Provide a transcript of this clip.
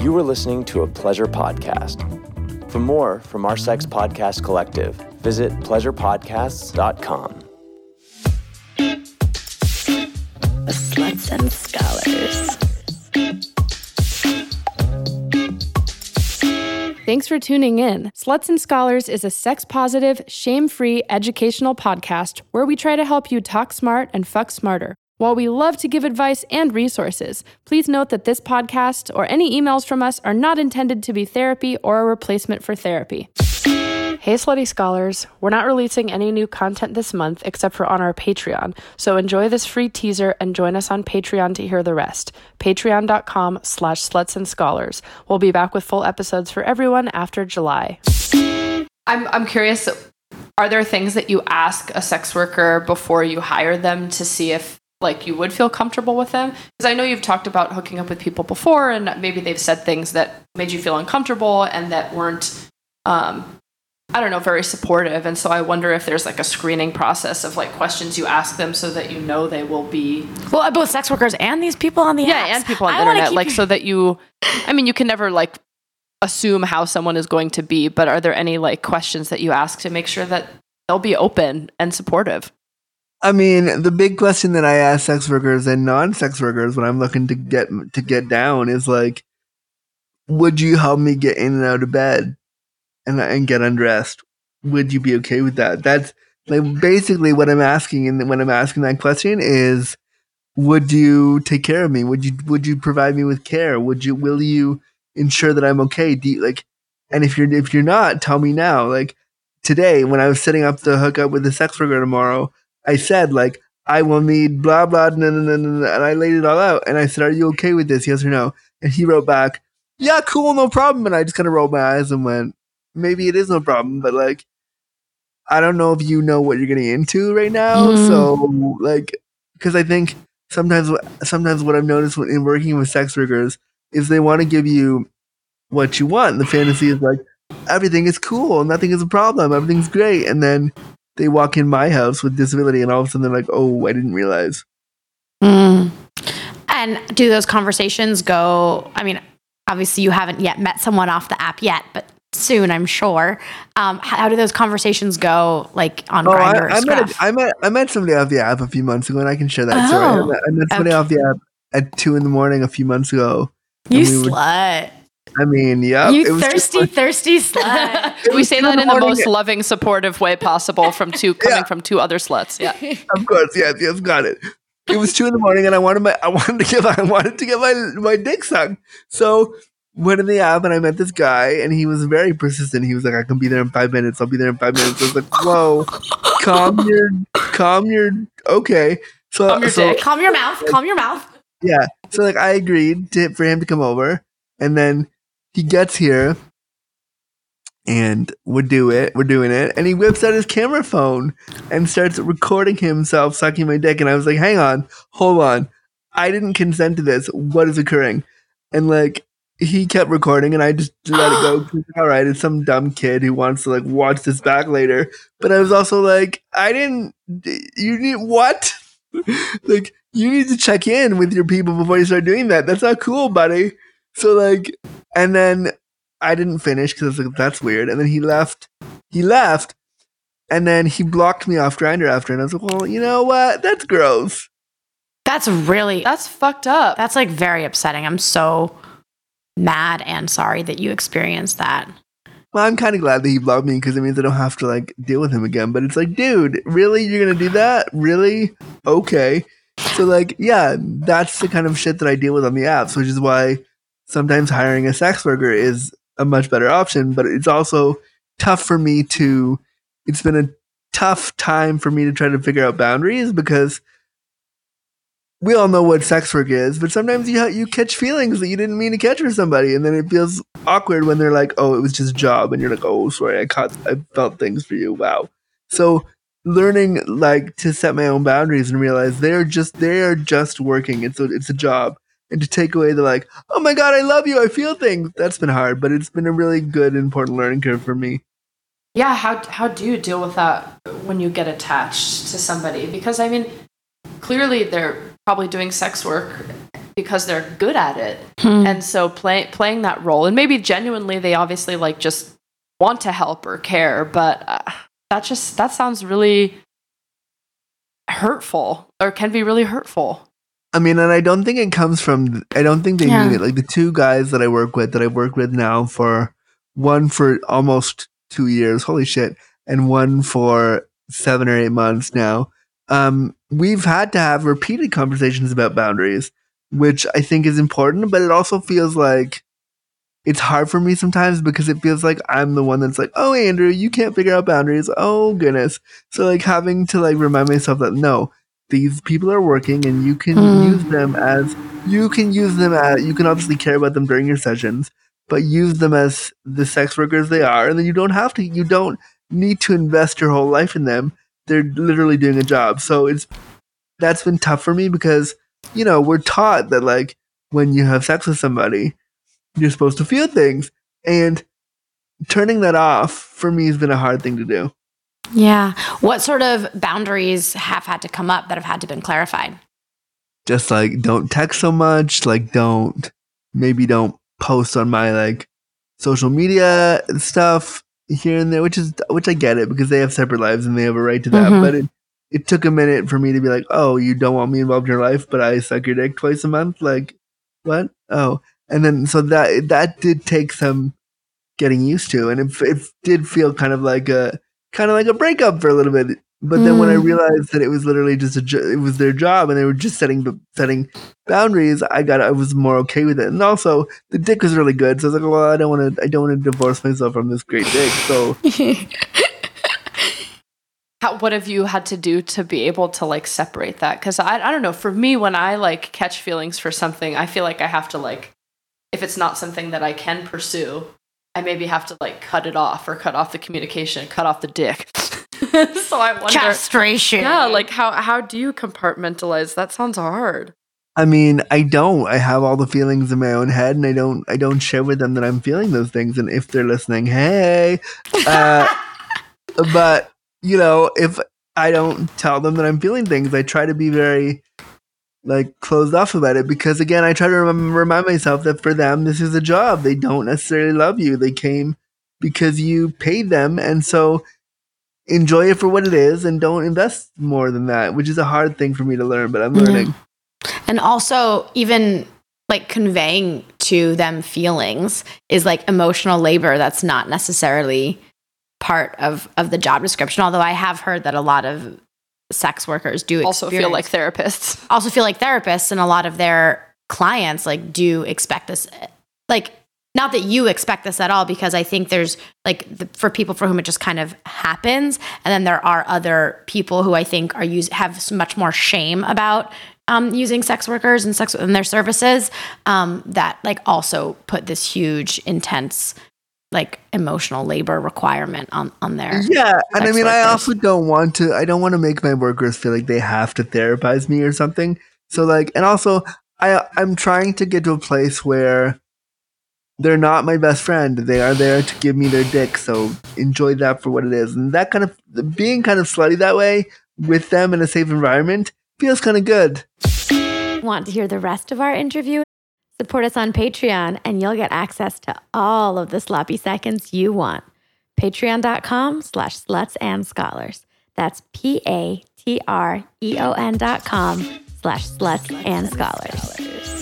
You were listening to a pleasure podcast. For more from our Sex Podcast Collective, visit pleasurepodcasts.com. Sluts and Scholars. Thanks for tuning in. Sluts and Scholars is a sex positive, shame free educational podcast where we try to help you talk smart and fuck smarter. While we love to give advice and resources, please note that this podcast or any emails from us are not intended to be therapy or a replacement for therapy. Hey, Slutty Scholars. We're not releasing any new content this month except for on our Patreon, so enjoy this free teaser and join us on Patreon to hear the rest. Patreon.com slash sluts and scholars. We'll be back with full episodes for everyone after July. I'm I'm curious. Are there things that you ask a sex worker before you hire them to see if like you would feel comfortable with them? Because I know you've talked about hooking up with people before, and maybe they've said things that made you feel uncomfortable and that weren't, um, I don't know, very supportive. And so I wonder if there's like a screening process of like questions you ask them so that you know they will be Well, uh, both sex workers and these people on the yeah, apps. and people on the I internet, like so that you. I mean, you can never like assume how someone is going to be, but are there any like questions that you ask to make sure that they'll be open and supportive? I mean, the big question that I ask sex workers and non-sex workers when I'm looking to get to get down is like, would you help me get in and out of bed and and get undressed? Would you be okay with that? That's like basically what I'm asking, and when I'm asking that question is, would you take care of me? Would you would you provide me with care? Would you will you ensure that I'm okay? Do you, like, and if you're if you're not, tell me now. Like today, when I was setting up the hookup with the sex worker tomorrow. I said like I will need blah blah no, no, no, no, and I laid it all out and I said, Are you okay with this? Yes or no? And he wrote back, Yeah, cool, no problem. And I just kind of rolled my eyes and went, Maybe it is no problem, but like I don't know if you know what you're getting into right now. Mhm. So like because I think sometimes what sometimes what I've noticed when in working with sex workers is they want to give you what you want. The fantasy is like everything is cool, nothing is a problem, everything's great, and then they walk in my house with disability and all of a sudden they're like, oh, I didn't realize. Mm. And do those conversations go? I mean, obviously, you haven't yet met someone off the app yet, but soon, I'm sure. Um, how, do those conversations go, like on Oh, Grindr or I, I, met, Scruff? I, met, I met somebody off the app a few months ago and I can share that story. I Oh, met, I met somebody okay. off the app at two in the morning a few months ago. you we slut. I mean, yeah. you was thirsty, like- thirsty slut. We say that in the morning- most loving, supportive way possible from two coming Yeah. from two other sluts. Yeah. Of course, yes, yes, got it. It was two in the morning, and I wanted my, I wanted to get, I wanted to get my, my dick sucked. So went in the app, and I met this guy, and he was very persistent. He was like, "I can be there in five minutes. I'll be there in five minutes." I was like, "Whoa, calm your, calm your, okay." So, Calm your so dick. calm your mouth. Calm your mouth. yeah, so like I agreed to, for him to come over, and then he gets here, and we do it. We're doing it, and he whips out his camera phone and starts recording himself sucking my dick. And I was like, "Hang on, hold on, I didn't consent to this. What is occurring?" And like he kept recording, and I just let it go. All right, it's some dumb kid who wants to like watch this back later. But I was also like, I didn't. You need what? like you need to check in with your people before you start doing that. That's not cool, buddy. So like, and then I didn't finish because I was like, that's weird. And then he left. He left, and then he blocked me off Grindr after. And I was like, well, you know what? That's gross. That's really That's fucked up. that's like very upsetting. I'm so mad and sorry that you experienced that. Well, I'm kind of glad that he blocked me because it means I don't have to like deal with him again. But it's like, dude, really? You're gonna do that? Really? Okay. So like, yeah, that's the kind of shit that I deal with on the apps, which is why sometimes hiring a sex worker is a much better option. But it's also tough for me to. It's been a tough time for me to try to figure out boundaries because we all know what sex work is, but sometimes you you catch feelings that you didn't mean to catch for somebody, and then it feels awkward when they're like, "Oh, it was just a job," and you're like, "Oh, sorry, I caught, I felt things for you." Wow. So learning like to set my own boundaries and realize they're just they are just working. It's a it's a job, and to take away the like, "Oh my god, I love you, I feel things." That's been hard, but it's been a really good, important learning curve for me. Yeah, how how do you deal with that when you get attached to somebody? Because I mean, clearly they're probably doing sex work because they're good at it. Hmm. And so play, playing that role, and maybe genuinely they obviously like just want to help or care, but uh, that just that sounds really hurtful or can be really hurtful. I mean, and I don't think it comes from. I don't think they Yeah. mean it. Like the two guys that I work with, that I've worked with now for one for almost two years. Holy shit! And one for seven or eight months now. Um, we've had to have repeated conversations about boundaries, which I think is important. But it also feels like it's hard for me sometimes because it feels like I'm the one that's like, "Oh, Andrew, you can't figure out boundaries." Oh goodness! So like having to like remind myself that no, these people are working and you can Mm. use them as you can use them as you can obviously care about them during your sessions but use them as the sex workers they are and then you don't have to you don't need to invest your whole life in them. They're literally doing a job. So it's that's been tough for me because you know we're taught that like when you have sex with somebody you're supposed to feel things and turning that off for me has been a hard thing to do Yeah. What sort of boundaries have had to come up that have had to been clarified? just like don't text so much like don't maybe don't post on my like social media stuff here and there which is which i get it because they have separate lives and they have a right to that Mhm. but it, it took a minute for me to be like oh you don't want me involved in your life but i suck your dick twice a month like what oh and then so that that did take some getting used to and it, it did feel kind of like a kind of like a breakup for a little bit but then when I Mm. realized that it was literally just a jo- it was their job and they were just setting setting boundaries, I got I was more okay with it. And also the dick was really good, so I was like, well, I don't want to I don't want to divorce myself from this great dick. So How, what have you had to do to be able to like separate that? Because I, I don't know. For me, when I like catch feelings for something, I feel like I have to like, if it's not something that I can pursue, I maybe have to like cut it off or cut off the communication, cut off the dick. so I wonder. Castration. Yeah, like how how do you compartmentalize? That sounds hard. I mean, I don't. I have all the feelings in my own head, and I don't. I don't share with them that I'm feeling those things. And if they're listening, hey, uh, but you know, if I don't tell them that I'm feeling things, I try to be very like closed off about it because again, I try to rem- remind myself that for them, this is a job. They don't necessarily love you. They came because you paid them, and so enjoy it for what it is, and don't invest more than that. Which is a hard thing for me to learn, but I'm Yeah. learning. And also, even like conveying to them feelings is like emotional labor that's not necessarily part of of the job description. Although I have heard that a lot of sex workers do Also feel like therapists. also feel like therapists and a lot of their clients like do expect this like not that you expect this at all because i think there's like the, for people for whom it just kind of happens and then there are other people who i think are use have much more shame about um, using sex workers and sex and their services um, that like also put this huge intense like emotional labor requirement on on their Yeah, and I mean, I also don't want to. I don't want to make my workers feel like they have to therapize me or something. So like, and also, I I'm trying to get to a place where they're not my best friend. They are there to give me their dick. So enjoy that for what it is, and that kind of being kind of slutty that way with them in a safe environment feels kind of good. Want to hear the rest of our interview? Support us on Patreon and you'll get access to all of the sloppy seconds you want. Patreon.com slash sluts and scholars. That's P A T R E O N dot com slash sluts and scholars.